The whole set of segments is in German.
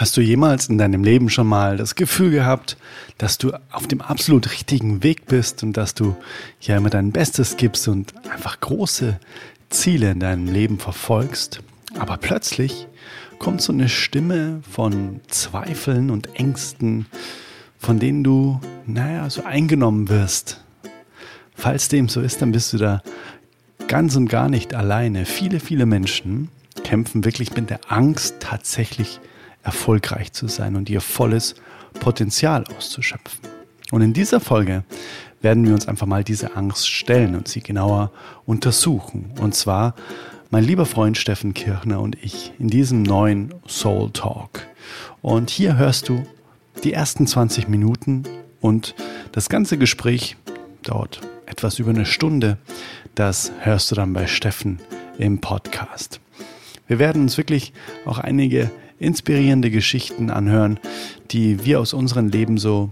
Hast du jemals in deinem Leben schon mal das Gefühl gehabt, dass du auf dem absolut richtigen Weg bist und dass du ja immer dein Bestes gibst und einfach große Ziele in deinem Leben verfolgst? Aber plötzlich kommt so eine Stimme von Zweifeln und Ängsten, von denen du, naja, so eingenommen wirst. Falls dem so ist, dann bist du da ganz und gar nicht alleine. Viele, viele Menschen kämpfen wirklich mit der Angst, tatsächlich erfolgreich zu sein und ihr volles Potenzial auszuschöpfen. Und in dieser Folge werden wir uns einfach mal diese Angst stellen und sie genauer untersuchen. Und zwar mein lieber Freund Steffen Kirchner und ich in diesem neuen Soul Talk. Und hier hörst du die ersten 20 Minuten und das ganze Gespräch dauert etwas über eine Stunde. Das hörst du dann bei Steffen im Podcast. Wir werden uns wirklich auch einige inspirierende Geschichten anhören, die wir aus unserem Leben so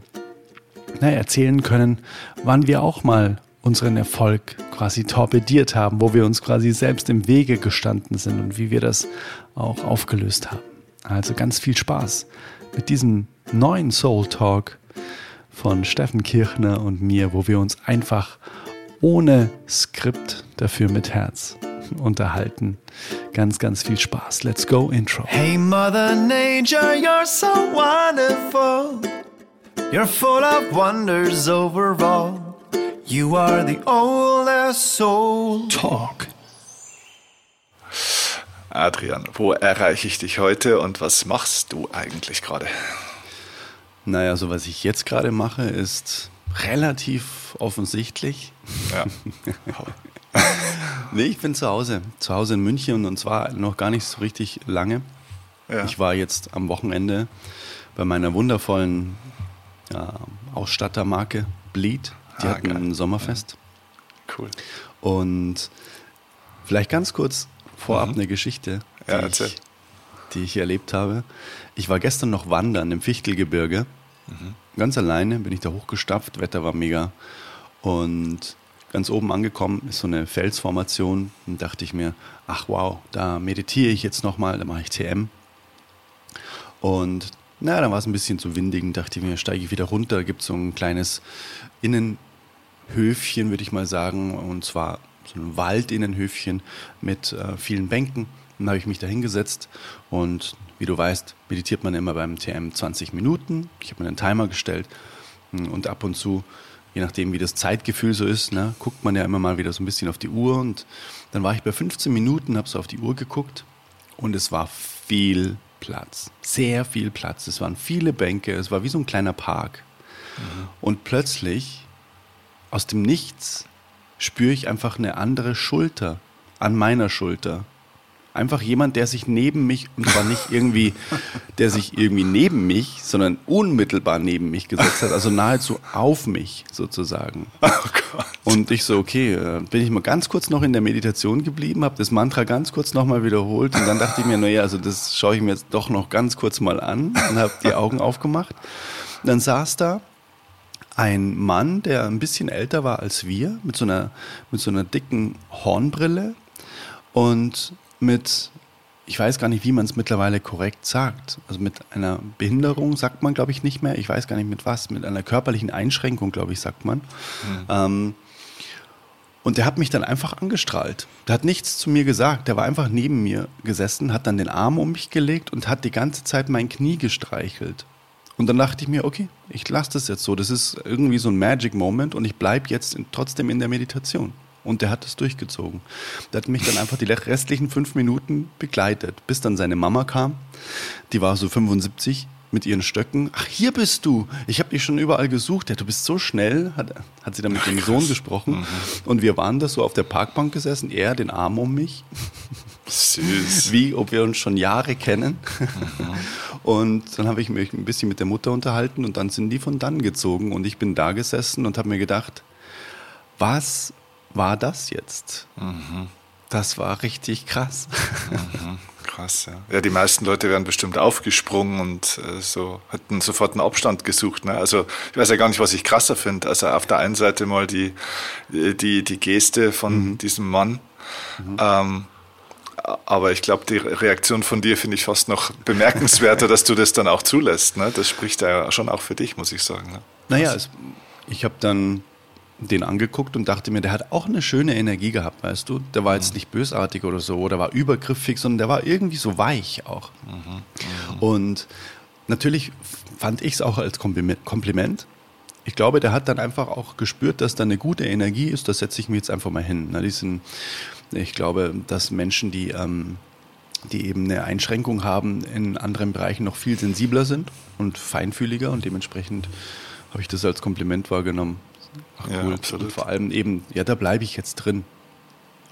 na, erzählen können, wann wir auch mal unseren Erfolg quasi torpediert haben, wo wir uns quasi selbst im Wege gestanden sind und wie wir das auch aufgelöst haben. Also ganz viel Spaß mit diesem neuen Soul Talk von Steffen Kirchner und mir, wo wir uns einfach ohne Skript dafür mit Herz unterhalten. Ganz, ganz viel Spaß. Let's go, Intro. Hey, Mother Nature, you're so wonderful. You're full of wonders overall. You are the oldest soul. Talk. Adrian, wo erreiche ich dich heute und was machst du eigentlich gerade? Naja, so was ich jetzt gerade mache, ist relativ offensichtlich. Ja. nee, ich bin zu Hause. Zu Hause in München und zwar noch gar nicht so richtig lange. Ja. Ich war jetzt am Wochenende bei meiner wundervollen ja, Ausstattermarke Bleed. Die Ah, hatten geil. ein Sommerfest. Cool. Und vielleicht ganz kurz vorab eine Geschichte, die, Mhm. Ja, ich, die ich erlebt habe. Ich war gestern noch wandern im Fichtelgebirge. Mhm. Ganz alleine bin ich da hochgestapft, Wetter war mega. Und ganz oben angekommen ist so eine Felsformation. Und dachte ich mir, ach wow, da meditiere ich jetzt nochmal, da mache ich TM. Und na, dann war es ein bisschen zu windig und dachte ich mir, steige ich wieder runter. Gibt so ein kleines Innenhöfchen, würde ich mal sagen. Und zwar so ein Waldinnenhöfchen mit äh, vielen Bänken. Dann habe ich mich da hingesetzt und wie du weißt, meditiert man immer beim TM 20 Minuten. Ich habe mir einen Timer gestellt hm, und ab und zu, je nachdem wie das Zeitgefühl so ist, ne, guckt man ja immer mal wieder so ein bisschen auf die Uhr und dann war ich bei 15 Minuten, habe so auf die Uhr geguckt und es war viel Platz, sehr viel Platz. Es waren viele Bänke, es war wie so ein kleiner Park. Und plötzlich, aus dem Nichts, spüre ich einfach eine andere Schulter an meiner Schulter. Einfach jemand, der sich neben mich, und zwar nicht irgendwie, der sich irgendwie neben mich, sondern unmittelbar neben mich gesetzt hat, also nahezu auf mich sozusagen. Oh Gott. Und ich so, okay, äh, bin ich mal ganz kurz noch in der Meditation geblieben, habe das Mantra ganz kurz nochmal wiederholt und dann dachte ich mir, naja, also das schaue ich mir jetzt doch noch ganz kurz mal an und habe die Augen aufgemacht. Und dann saß da ein Mann, der ein bisschen älter war als wir, mit so einer, mit so einer dicken Hornbrille und mit, ich weiß gar nicht, wie man es mittlerweile korrekt sagt. Also mit einer Behinderung sagt man, glaube ich, nicht mehr. Ich weiß gar nicht mit was. Mit einer körperlichen Einschränkung, glaube ich, sagt man. Ähm, und der hat mich dann einfach angestrahlt. Der hat nichts zu mir gesagt. Der war einfach neben mir gesessen, hat dann den Arm um mich gelegt und hat die ganze Zeit mein Knie gestreichelt. Und dann dachte ich mir, okay, ich lasse das jetzt so. Das ist irgendwie so ein Magic Moment und ich bleibe jetzt in, trotzdem in der Meditation. Und der hat es durchgezogen. Der hat mich dann einfach die restlichen fünf Minuten begleitet, bis dann seine Mama kam. Die war so 75 mit ihren Stöcken. Ach, hier bist du. Ich habe dich schon überall gesucht. Ja, du bist so schnell, hat, hat sie dann mit dem Sohn gesprochen. Und wir waren da so auf der Parkbank gesessen, er den Arm um mich Süß. wie ob wir uns schon Jahre kennen. Und dann habe ich mich ein bisschen mit der Mutter unterhalten und dann sind die von dann gezogen und ich bin da gesessen und habe mir gedacht, was war das jetzt? Das war richtig krass. Krass, ja. Ja, die meisten Leute wären bestimmt aufgesprungen und äh, so hätten sofort einen Abstand gesucht. Ne? Also ich weiß ja gar nicht, was ich krasser finde. Also auf der einen Seite mal die, die, die Geste von diesem Mann. Ähm, aber ich glaube, die Reaktion von dir finde ich fast noch bemerkenswerter, dass du das dann auch zulässt. Ne? Das spricht ja schon auch für dich, muss ich sagen. Ne? Naja, es, ich habe dann den angeguckt und dachte mir, der hat auch eine schöne Energie gehabt, weißt du? Der war jetzt mhm. nicht bösartig oder so oder war übergriffig, sondern der war irgendwie so weich auch. Mhm. Mhm. Und natürlich fand ich es auch als Kompliment. Ich glaube, der hat dann einfach auch gespürt, dass da eine gute Energie ist. Da setze ich mich jetzt einfach mal hin. Na, diesen, ich glaube, dass Menschen, die, ähm, die eben eine Einschränkung haben, in anderen Bereichen noch viel sensibler sind und feinfühliger und dementsprechend habe ich das als Kompliment wahrgenommen. Ach, cool. Ja, absolut. Und vor allem eben, ja, da bleibe ich jetzt drin.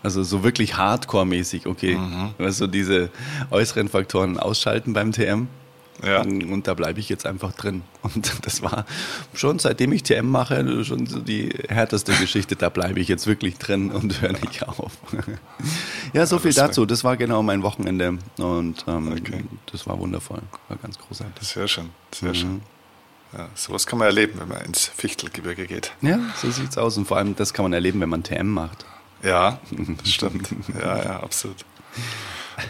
Also so wirklich Hardcore-mäßig, okay. Mhm. Also diese äußeren Faktoren ausschalten beim TM. Ja. Und da bleibe ich jetzt einfach drin. Und das war schon, seitdem ich TM mache, schon so die härteste Geschichte. Da bleibe ich jetzt wirklich drin und höre nicht auf. ja, so viel dazu. Das war genau mein Wochenende. Und ähm, okay. das war wundervoll. War ganz großartig. Sehr schön, sehr mhm. schön. Ja, sowas kann man erleben, wenn man ins Fichtelgebirge geht. Ja, so sieht es aus. Und vor allem das kann man erleben, wenn man TM macht. Ja, das stimmt. ja, ja, absolut.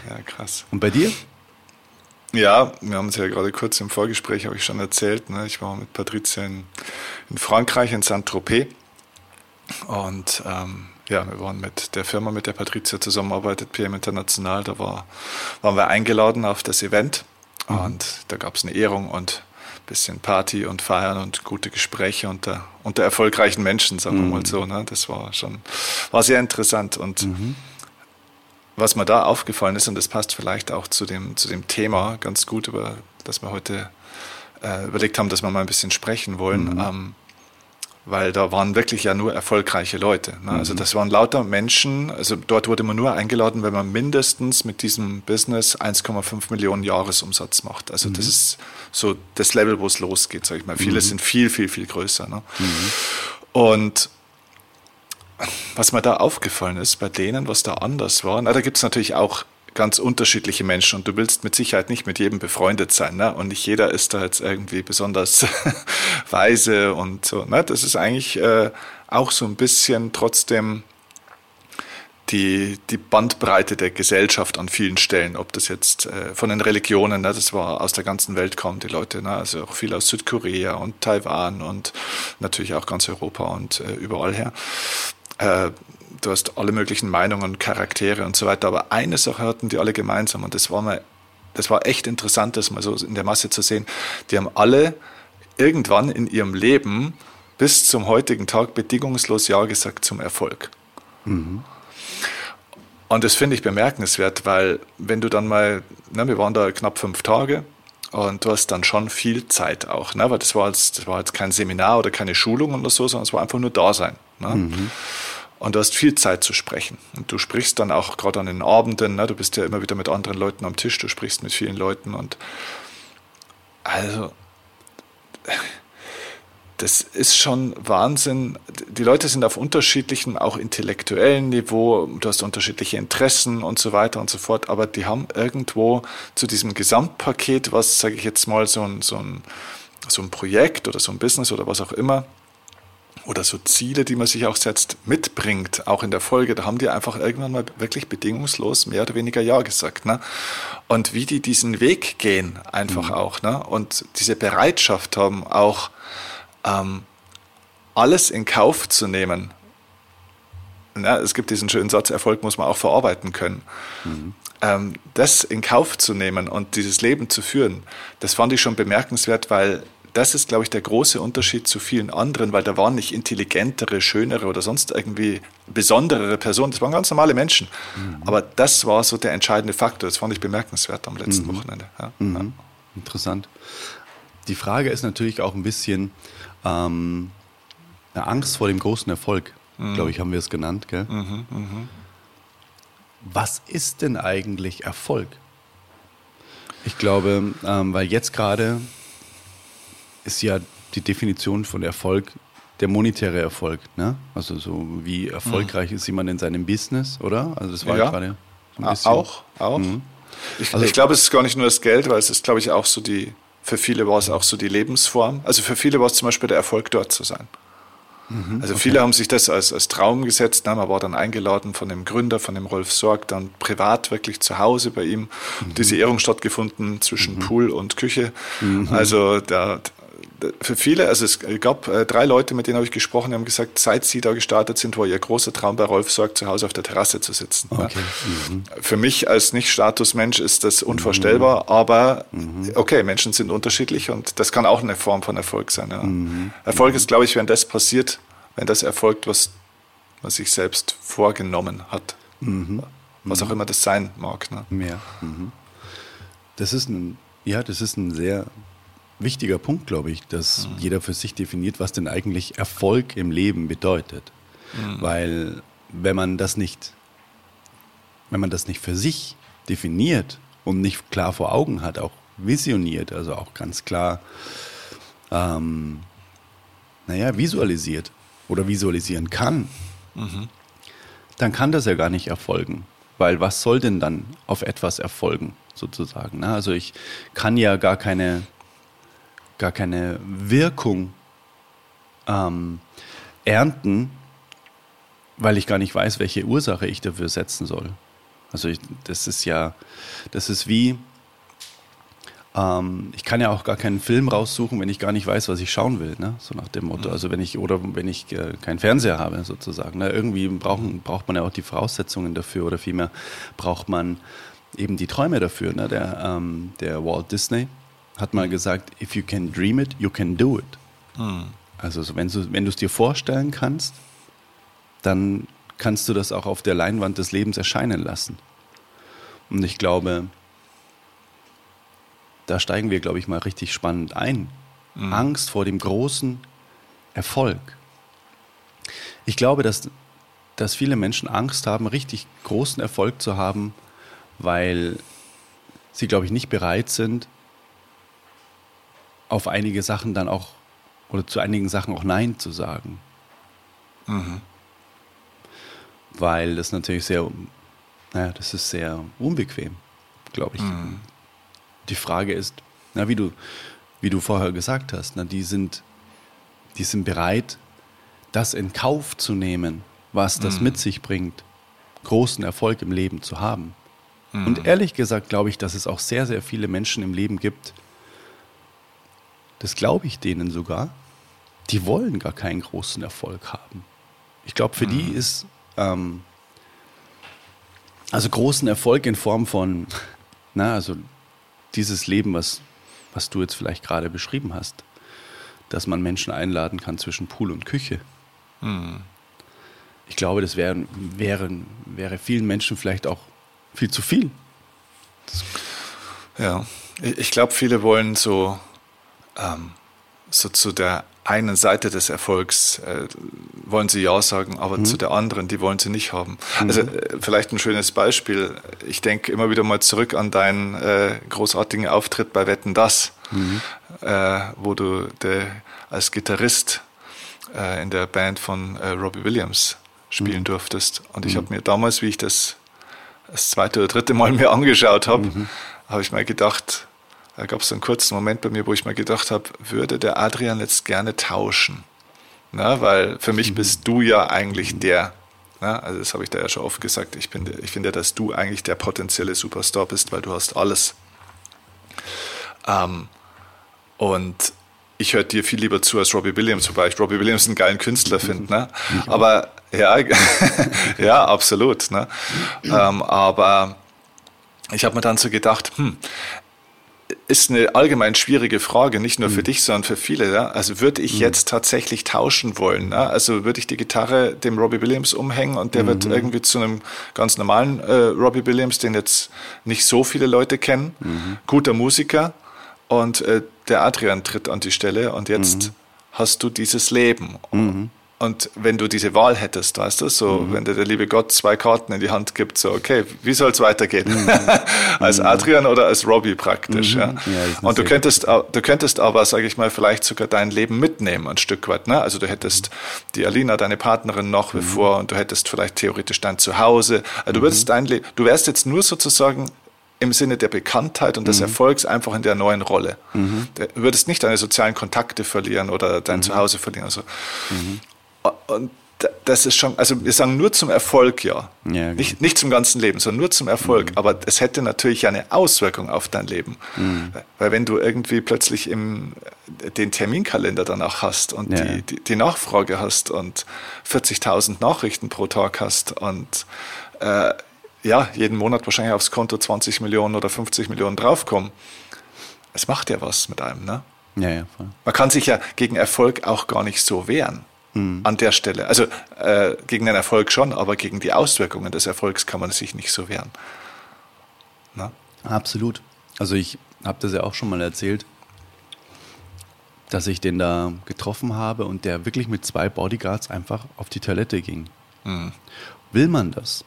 Ja, krass. Und bei dir? Ja, wir haben es ja gerade kurz im Vorgespräch, habe ich schon erzählt. Ne? Ich war mit Patricia in, in Frankreich, in Saint-Tropez. Und ähm, ja, wir waren mit der Firma, mit der Patricia zusammenarbeitet, PM International. Da war, waren wir eingeladen auf das Event. Mhm. Und da gab es eine Ehrung und bisschen Party und Feiern und gute Gespräche unter, unter erfolgreichen Menschen, sagen wir mhm. mal so. Ne? Das war schon, war sehr interessant. Und mhm. was mir da aufgefallen ist, und das passt vielleicht auch zu dem, zu dem Thema ganz gut, über das wir heute äh, überlegt haben, dass wir mal ein bisschen sprechen wollen. Mhm. Ähm, weil da waren wirklich ja nur erfolgreiche Leute. Ne? Also mhm. Das waren lauter Menschen, also dort wurde man nur eingeladen, wenn man mindestens mit diesem Business 1,5 Millionen Jahresumsatz macht. Also mhm. das ist so das Level, wo es losgeht, sage ich mal. Viele mhm. sind viel, viel, viel größer. Ne? Mhm. Und was mir da aufgefallen ist bei denen, was da anders war, na, da gibt es natürlich auch ganz unterschiedliche Menschen und du willst mit Sicherheit nicht mit jedem befreundet sein. Ne? Und nicht jeder ist da jetzt irgendwie besonders weise und so. Ne? Das ist eigentlich äh, auch so ein bisschen trotzdem die, die Bandbreite der Gesellschaft an vielen Stellen, ob das jetzt äh, von den Religionen, ne, das war aus der ganzen Welt kommen die Leute, ne, also auch viel aus Südkorea und Taiwan und natürlich auch ganz Europa und äh, überall her. Äh, du hast alle möglichen Meinungen, Charaktere und so weiter, aber eine Sache hatten die alle gemeinsam und das war mal, das war echt interessant, das mal so in der Masse zu sehen. Die haben alle irgendwann in ihrem Leben bis zum heutigen Tag bedingungslos Ja gesagt zum Erfolg. Mhm. Und das finde ich bemerkenswert, weil wenn du dann mal, ne, wir waren da knapp fünf Tage und du hast dann schon viel Zeit auch, ne, weil das war, jetzt, das war jetzt kein Seminar oder keine Schulung oder so, sondern es war einfach nur da sein. Ne? Mhm. Und du hast viel Zeit zu sprechen. Und du sprichst dann auch gerade an den Abenden, ne? du bist ja immer wieder mit anderen Leuten am Tisch, du sprichst mit vielen Leuten und also das ist schon Wahnsinn. Die Leute sind auf unterschiedlichem, auch intellektuellen Niveau, du hast unterschiedliche Interessen und so weiter und so fort, aber die haben irgendwo zu diesem Gesamtpaket, was, sage ich jetzt mal, so ein, so, ein, so ein Projekt oder so ein Business oder was auch immer, oder so Ziele, die man sich auch setzt, mitbringt, auch in der Folge, da haben die einfach irgendwann mal wirklich bedingungslos mehr oder weniger Ja gesagt. Ne? Und wie die diesen Weg gehen, einfach mhm. auch, ne? und diese Bereitschaft haben, auch ähm, alles in Kauf zu nehmen. Ja, es gibt diesen schönen Satz, Erfolg muss man auch verarbeiten können. Mhm. Ähm, das in Kauf zu nehmen und dieses Leben zu führen, das fand ich schon bemerkenswert, weil das ist, glaube ich, der große Unterschied zu vielen anderen, weil da waren nicht intelligentere, schönere oder sonst irgendwie besondere Personen. Das waren ganz normale Menschen. Mhm. Aber das war so der entscheidende Faktor. Das fand ich bemerkenswert am letzten mhm. Wochenende. Ja. Mhm. Ja. Interessant. Die Frage ist natürlich auch ein bisschen ähm, eine Angst vor dem großen Erfolg, mhm. glaube ich, haben wir es genannt. Gell? Mhm, mhm. Was ist denn eigentlich Erfolg? Ich glaube, ähm, weil jetzt gerade ist ja die Definition von Erfolg der monetäre Erfolg. Ne? Also so wie erfolgreich mhm. ist jemand in seinem Business, oder? Also das war ja. gerade so ein bisschen. Auch, auch. Mhm. Ich, also, ich glaube, es ist gar nicht nur das Geld, weil es ist, glaube ich, auch so die, für viele war es auch so die Lebensform. Also für viele war es zum Beispiel der Erfolg, dort zu sein. Mhm, also okay. viele haben sich das als, als Traum gesetzt. Ne? Man war dann eingeladen von dem Gründer, von dem Rolf Sorg, dann privat wirklich zu Hause bei ihm. Mhm. Diese Ehrung stattgefunden zwischen mhm. Pool und Küche. Mhm. Also der, für viele, also es gab äh, drei Leute, mit denen habe ich gesprochen, die haben gesagt, seit sie da gestartet sind, war ihr großer Traum bei Rolf Sorg, zu Hause auf der Terrasse zu sitzen. Okay. Mhm. Für mich als Nicht-Statusmensch ist das unvorstellbar, mhm. aber mhm. okay, Menschen sind unterschiedlich und das kann auch eine Form von Erfolg sein. Ja. Mhm. Erfolg ist, glaube ich, wenn das passiert, wenn das erfolgt, was man sich selbst vorgenommen hat. Mhm. Was auch mhm. immer das sein mag. Ne? Ja. Das ist ein, ja, das ist ein sehr wichtiger Punkt, glaube ich, dass mhm. jeder für sich definiert, was denn eigentlich Erfolg im Leben bedeutet. Mhm. Weil wenn man das nicht, wenn man das nicht für sich definiert und nicht klar vor Augen hat, auch visioniert, also auch ganz klar, ähm, naja, visualisiert oder visualisieren kann, mhm. dann kann das ja gar nicht erfolgen. Weil was soll denn dann auf etwas erfolgen, sozusagen? Ne? Also ich kann ja gar keine gar keine Wirkung ähm, ernten, weil ich gar nicht weiß, welche Ursache ich dafür setzen soll. Also ich, das ist ja, das ist wie, ähm, ich kann ja auch gar keinen Film raussuchen, wenn ich gar nicht weiß, was ich schauen will, ne? so nach dem Motto. Mhm. Also wenn ich, oder wenn ich äh, keinen Fernseher habe sozusagen. Ne? Irgendwie brauchen, braucht man ja auch die Voraussetzungen dafür oder vielmehr braucht man eben die Träume dafür. Ne? Der, ähm, der Walt Disney, hat mal gesagt, if you can dream it, you can do it. Mhm. Also wenn du wenn es dir vorstellen kannst, dann kannst du das auch auf der Leinwand des Lebens erscheinen lassen. Und ich glaube, da steigen wir, glaube ich, mal richtig spannend ein. Mhm. Angst vor dem großen Erfolg. Ich glaube, dass, dass viele Menschen Angst haben, richtig großen Erfolg zu haben, weil sie, glaube ich, nicht bereit sind, auf einige Sachen dann auch oder zu einigen Sachen auch Nein zu sagen. Mhm. Weil das natürlich sehr, naja, das ist sehr unbequem, glaube ich. Mhm. Die Frage ist, na, wie du, wie du vorher gesagt hast, na, die sind, die sind bereit, das in Kauf zu nehmen, was das mhm. mit sich bringt, großen Erfolg im Leben zu haben. Und mhm. ehrlich gesagt glaube ich, dass es auch sehr, sehr viele Menschen im Leben gibt, das glaube ich denen sogar, die wollen gar keinen großen Erfolg haben. Ich glaube, für mhm. die ist ähm, also großen Erfolg in Form von, na, also dieses Leben, was, was du jetzt vielleicht gerade beschrieben hast, dass man Menschen einladen kann zwischen Pool und Küche. Mhm. Ich glaube, das wäre, wäre, wäre vielen Menschen vielleicht auch viel zu viel. Das ja, ich glaube, viele wollen so ähm, so zu der einen Seite des Erfolgs äh, wollen sie ja sagen, aber mhm. zu der anderen, die wollen sie nicht haben. Mhm. Also äh, vielleicht ein schönes Beispiel. Ich denke immer wieder mal zurück an deinen äh, großartigen Auftritt bei Wetten Das, mhm. Äh, wo du de, als Gitarrist äh, in der Band von äh, Robbie Williams spielen mhm. durftest. Und ich mhm. habe mir damals, wie ich das das zweite oder dritte Mal mir angeschaut habe, mhm. habe ich mir gedacht, da gab es einen kurzen Moment bei mir, wo ich mir gedacht habe, würde der Adrian jetzt gerne tauschen? Na, weil für mich mhm. bist du ja eigentlich der. Na, also das habe ich da ja schon oft gesagt. Ich, bin, ich finde, dass du eigentlich der potenzielle Superstar bist, weil du hast alles. Ähm, und ich höre dir viel lieber zu als Robbie Williams, wobei ich Robbie Williams einen geilen Künstler finde. Ne? Aber ja, ja, absolut. Ne? Ähm, aber ich habe mir dann so gedacht, hm, ist eine allgemein schwierige Frage, nicht nur für mhm. dich, sondern für viele. Ja? Also würde ich mhm. jetzt tatsächlich tauschen wollen? Ja? Also würde ich die Gitarre dem Robbie Williams umhängen und der mhm. wird irgendwie zu einem ganz normalen äh, Robbie Williams, den jetzt nicht so viele Leute kennen, mhm. guter Musiker und äh, der Adrian tritt an die Stelle und jetzt mhm. hast du dieses Leben. Mhm. Und wenn du diese Wahl hättest, weißt du, so, mhm. wenn dir der liebe Gott zwei Karten in die Hand gibt, so, okay, wie soll es weitergehen? Mhm. als mhm. Adrian oder als Robbie praktisch, mhm. ja. ja und du könntest, du könntest aber, sage ich mal, vielleicht sogar dein Leben mitnehmen, ein Stück weit, ne? Also du hättest die Alina, deine Partnerin noch wie mhm. vor und du hättest vielleicht theoretisch dein Zuhause. Also du würdest dein Leben, du wärst jetzt nur sozusagen im Sinne der Bekanntheit und des mhm. Erfolgs einfach in der neuen Rolle. Mhm. Du würdest nicht deine sozialen Kontakte verlieren oder dein mhm. Zuhause verlieren. Also. Und das ist schon, also wir sagen nur zum Erfolg ja. ja genau. nicht, nicht zum ganzen Leben, sondern nur zum Erfolg. Mhm. Aber es hätte natürlich eine Auswirkung auf dein Leben. Mhm. Weil wenn du irgendwie plötzlich im, den Terminkalender danach hast und ja. die, die, die, Nachfrage hast und 40.000 Nachrichten pro Tag hast und äh, ja, jeden Monat wahrscheinlich aufs Konto 20 Millionen oder 50 Millionen draufkommen, es macht ja was mit einem, ne? Ja, ja, voll. Man kann sich ja gegen Erfolg auch gar nicht so wehren mhm. an der Stelle. Also äh, gegen den Erfolg schon, aber gegen die Auswirkungen des Erfolgs kann man sich nicht so wehren. Na? Absolut. Also ich habe das ja auch schon mal erzählt, dass ich den da getroffen habe und der wirklich mit zwei Bodyguards einfach auf die Toilette ging. Mhm. Will man das?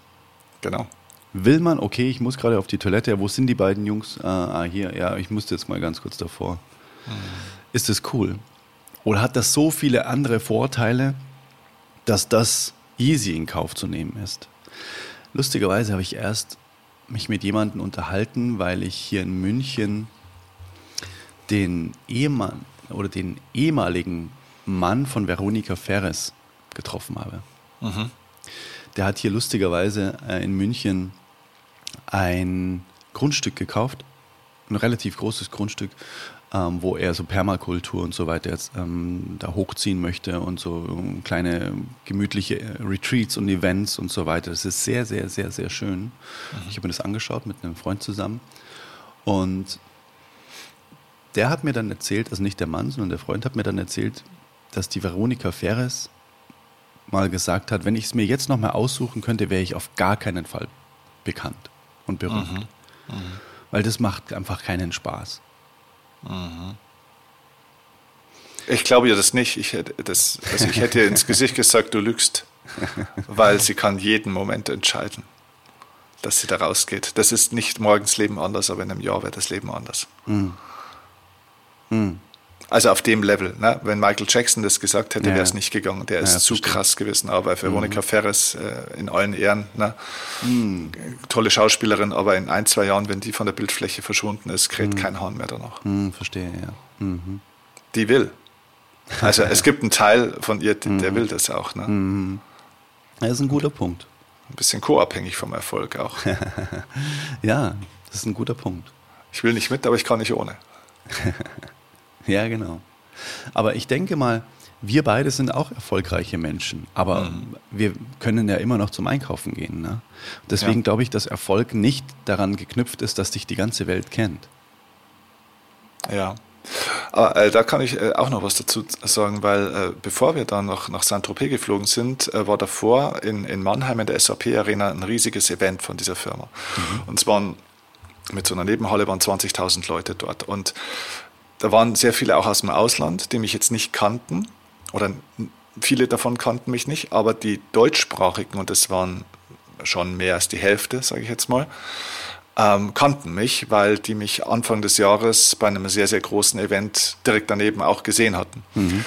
Genau. Will man, okay, ich muss gerade auf die Toilette, wo sind die beiden Jungs? Ah, ah, hier, ja, ich musste jetzt mal ganz kurz davor. Mhm. Ist das cool? Oder hat das so viele andere Vorteile, dass das easy in Kauf zu nehmen ist? Lustigerweise habe ich erst mich mit jemandem unterhalten, weil ich hier in München den Ehemann oder den ehemaligen Mann von Veronika Ferres getroffen habe. Mhm. Der hat hier lustigerweise äh, in München ein Grundstück gekauft, ein relativ großes Grundstück ähm, wo er so Permakultur und so weiter jetzt ähm, da hochziehen möchte und so um, kleine gemütliche äh, Retreats und Events und so weiter. Das ist sehr, sehr, sehr, sehr schön. Mhm. Ich habe mir das angeschaut mit einem Freund zusammen und der hat mir dann erzählt, also nicht der Mann, sondern der Freund hat mir dann erzählt, dass die Veronika Ferres mal gesagt hat, wenn ich es mir jetzt nochmal aussuchen könnte, wäre ich auf gar keinen Fall bekannt und berühmt. Mhm. Mhm. Weil das macht einfach keinen Spaß. Mhm. Ich glaube ja das nicht. Ich hätte, das, also ich hätte ihr ins Gesicht gesagt, du lügst, weil sie kann jeden Moment entscheiden, dass sie da rausgeht. Das ist nicht morgens Leben anders, aber in einem Jahr wird das Leben anders. Mhm. Mhm. Also auf dem Level. Ne? Wenn Michael Jackson das gesagt hätte, ja. wäre es nicht gegangen. Der ist ja, zu verstehe. krass gewesen. Aber Veronika mhm. Ferres äh, in allen Ehren, ne? mhm. tolle Schauspielerin, aber in ein, zwei Jahren, wenn die von der Bildfläche verschwunden ist, kräht mhm. kein Hahn mehr danach. Mhm, verstehe, ja. Mhm. Die will. Also es gibt einen Teil von ihr, der mhm. will das auch. Ne? Das ist ein guter Punkt. Ein bisschen co-abhängig vom Erfolg auch. ja, das ist ein guter Punkt. Ich will nicht mit, aber ich kann nicht ohne. Ja, genau. Aber ich denke mal, wir beide sind auch erfolgreiche Menschen, aber mhm. wir können ja immer noch zum Einkaufen gehen. Ne? Deswegen ja. glaube ich, dass Erfolg nicht daran geknüpft ist, dass dich die ganze Welt kennt. Ja. Aber äh, da kann ich äh, auch noch was dazu sagen, weil äh, bevor wir dann noch nach Saint-Tropez geflogen sind, äh, war davor in, in Mannheim in der SAP-Arena ein riesiges Event von dieser Firma. Mhm. Und zwar mit so einer Nebenhalle waren 20.000 Leute dort. Und da waren sehr viele auch aus dem Ausland, die mich jetzt nicht kannten oder viele davon kannten mich nicht, aber die deutschsprachigen, und das waren schon mehr als die Hälfte, sage ich jetzt mal, ähm, kannten mich, weil die mich Anfang des Jahres bei einem sehr, sehr großen Event direkt daneben auch gesehen hatten. Mhm.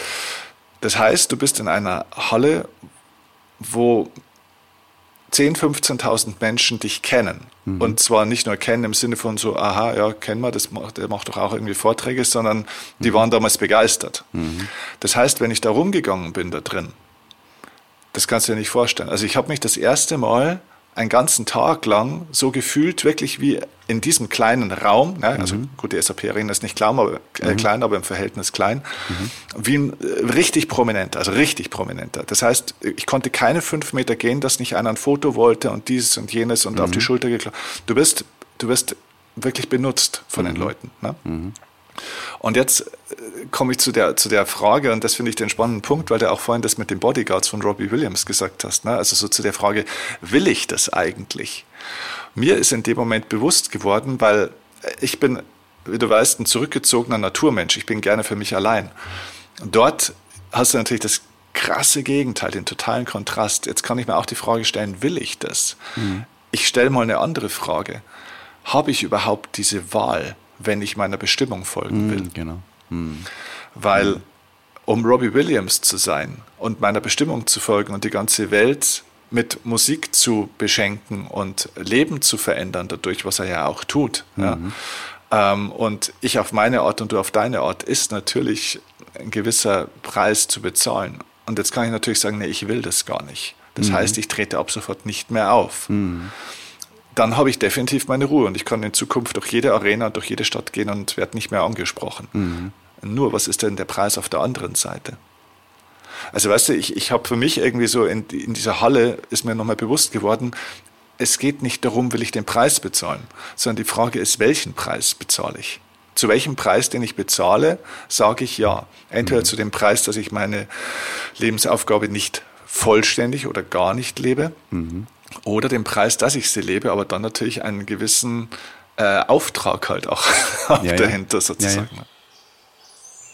Das heißt, du bist in einer Halle, wo 10.000, 15.000 Menschen dich kennen. Mhm. Und zwar nicht nur kennen im Sinne von so, aha, ja, kennen wir, das macht, der macht doch auch irgendwie Vorträge, sondern die mhm. waren damals begeistert. Mhm. Das heißt, wenn ich da rumgegangen bin da drin, das kannst du dir nicht vorstellen. Also ich habe mich das erste Mal einen ganzen Tag lang so gefühlt, wirklich wie in diesem kleinen Raum, ne? also mhm. gut, die SAP-Arena ist nicht klein aber, äh, mhm. klein, aber im Verhältnis klein, mhm. wie ein äh, richtig prominenter, also richtig prominenter. Das heißt, ich konnte keine fünf Meter gehen, dass nicht einer ein Foto wollte und dieses und jenes und auf die mhm. Schulter geklappt. Du bist, du wirst wirklich benutzt von den mhm. Leuten. Ne? Und jetzt äh, komme ich zu der, zu der Frage, und das finde ich den spannenden Punkt, weil du auch vorhin das mit den Bodyguards von Robbie Williams gesagt hast. Ne? Also so zu der Frage, will ich das eigentlich? Mir ist in dem Moment bewusst geworden, weil ich bin, wie du weißt, ein zurückgezogener Naturmensch. Ich bin gerne für mich allein. Dort hast du natürlich das krasse Gegenteil, den totalen Kontrast. Jetzt kann ich mir auch die Frage stellen, will ich das? Mhm. Ich stelle mal eine andere Frage. Habe ich überhaupt diese Wahl? Wenn ich meiner Bestimmung folgen will. Mm, genau. Mm. Weil um Robbie Williams zu sein und meiner Bestimmung zu folgen und die ganze Welt mit Musik zu beschenken und Leben zu verändern, dadurch, was er ja auch tut. Mhm. Ja. Ähm, und ich auf meine Art und du auf deine Art, ist natürlich ein gewisser Preis zu bezahlen. Und jetzt kann ich natürlich sagen, nee, ich will das gar nicht. Das mhm. heißt, ich trete ab sofort nicht mehr auf. Mhm. Dann habe ich definitiv meine Ruhe und ich kann in Zukunft durch jede Arena, durch jede Stadt gehen und werde nicht mehr angesprochen. Mhm. Nur, was ist denn der Preis auf der anderen Seite? Also weißt du, ich, ich habe für mich irgendwie so in, in dieser Halle ist mir nochmal bewusst geworden, es geht nicht darum, will ich den Preis bezahlen, sondern die Frage ist, welchen Preis bezahle ich? Zu welchem Preis, den ich bezahle, sage ich ja. Entweder mhm. zu dem Preis, dass ich meine Lebensaufgabe nicht vollständig oder gar nicht lebe, mhm. oder dem Preis, dass ich sie lebe, aber dann natürlich einen gewissen äh, Auftrag halt auch ja, dahinter ja. sozusagen. Ja,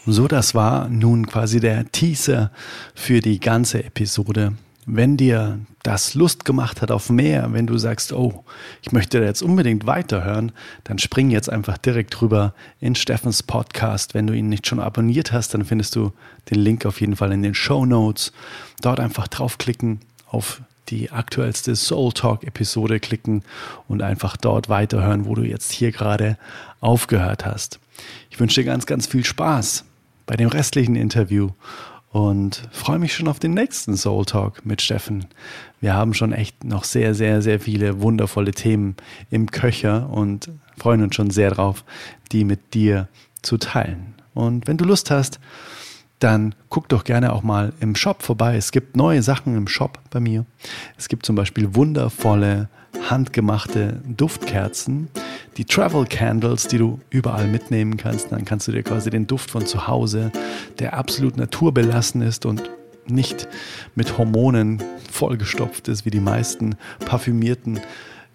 so, das war nun quasi der Teaser für die ganze Episode. Wenn dir das Lust gemacht hat auf mehr, wenn du sagst, oh, ich möchte jetzt unbedingt weiterhören, dann spring jetzt einfach direkt rüber in Steffens Podcast. Wenn du ihn nicht schon abonniert hast, dann findest du den Link auf jeden Fall in den Show Notes. Dort einfach draufklicken auf die aktuellste Soul Talk Episode klicken und einfach dort weiterhören, wo du jetzt hier gerade aufgehört hast. Ich wünsche dir ganz, ganz viel Spaß bei dem restlichen Interview und freue mich schon auf den nächsten Soul Talk mit Steffen. Wir haben schon echt noch sehr, sehr, sehr viele wundervolle Themen im Köcher und freuen uns schon sehr drauf, die mit dir zu teilen. Und wenn du Lust hast, dann guck doch gerne auch mal im Shop vorbei. Es gibt neue Sachen im Shop bei mir. Es gibt zum Beispiel wundervolle handgemachte Duftkerzen, die Travel Candles, die du überall mitnehmen kannst. Dann kannst du dir quasi den Duft von zu Hause, der absolut naturbelassen ist und nicht mit Hormonen vollgestopft ist, wie die meisten parfümierten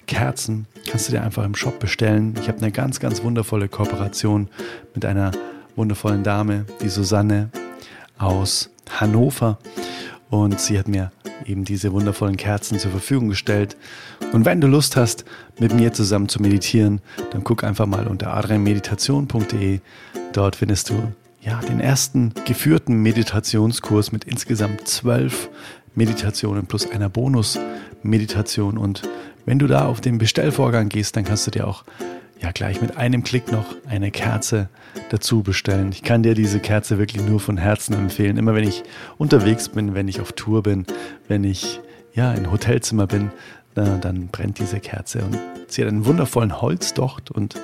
Kerzen, kannst du dir einfach im Shop bestellen. Ich habe eine ganz, ganz wundervolle Kooperation mit einer wundervollen Dame, die Susanne aus Hannover. Und sie hat mir eben diese wundervollen Kerzen zur Verfügung gestellt. Und wenn du Lust hast, mit mir zusammen zu meditieren, dann guck einfach mal unter adrianmeditation.de. Dort findest du ja den ersten geführten Meditationskurs mit insgesamt zwölf Meditationen plus einer Bonus-Meditation. Und wenn du da auf den Bestellvorgang gehst, dann kannst du dir auch ja gleich mit einem Klick noch eine Kerze dazu bestellen. Ich kann dir diese Kerze wirklich nur von Herzen empfehlen. Immer wenn ich unterwegs bin, wenn ich auf Tour bin, wenn ich ja in Hotelzimmer bin, dann brennt diese Kerze und sie hat einen wundervollen Holzdocht und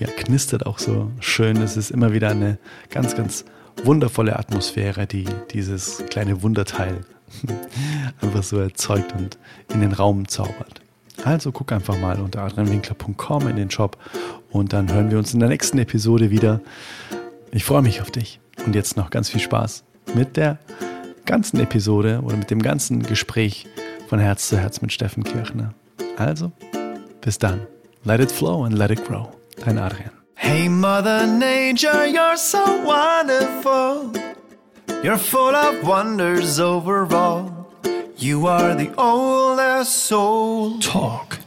ja, knistert auch so schön. Es ist immer wieder eine ganz, ganz wundervolle Atmosphäre, die dieses kleine Wunderteil einfach so erzeugt und in den Raum zaubert. Also guck einfach mal unter adrianwinkler.com in den Shop und dann hören wir uns in der nächsten Episode wieder. Ich freue mich auf dich und jetzt noch ganz viel Spaß mit der ganzen Episode oder mit dem ganzen Gespräch von Herz zu Herz mit Steffen Kirchner. Also, bis dann. Let it flow and let it grow. Dein Adrian. Hey Mother Nature, you're so wonderful. You're full of wonders overall. You are the oldest soul. Talk.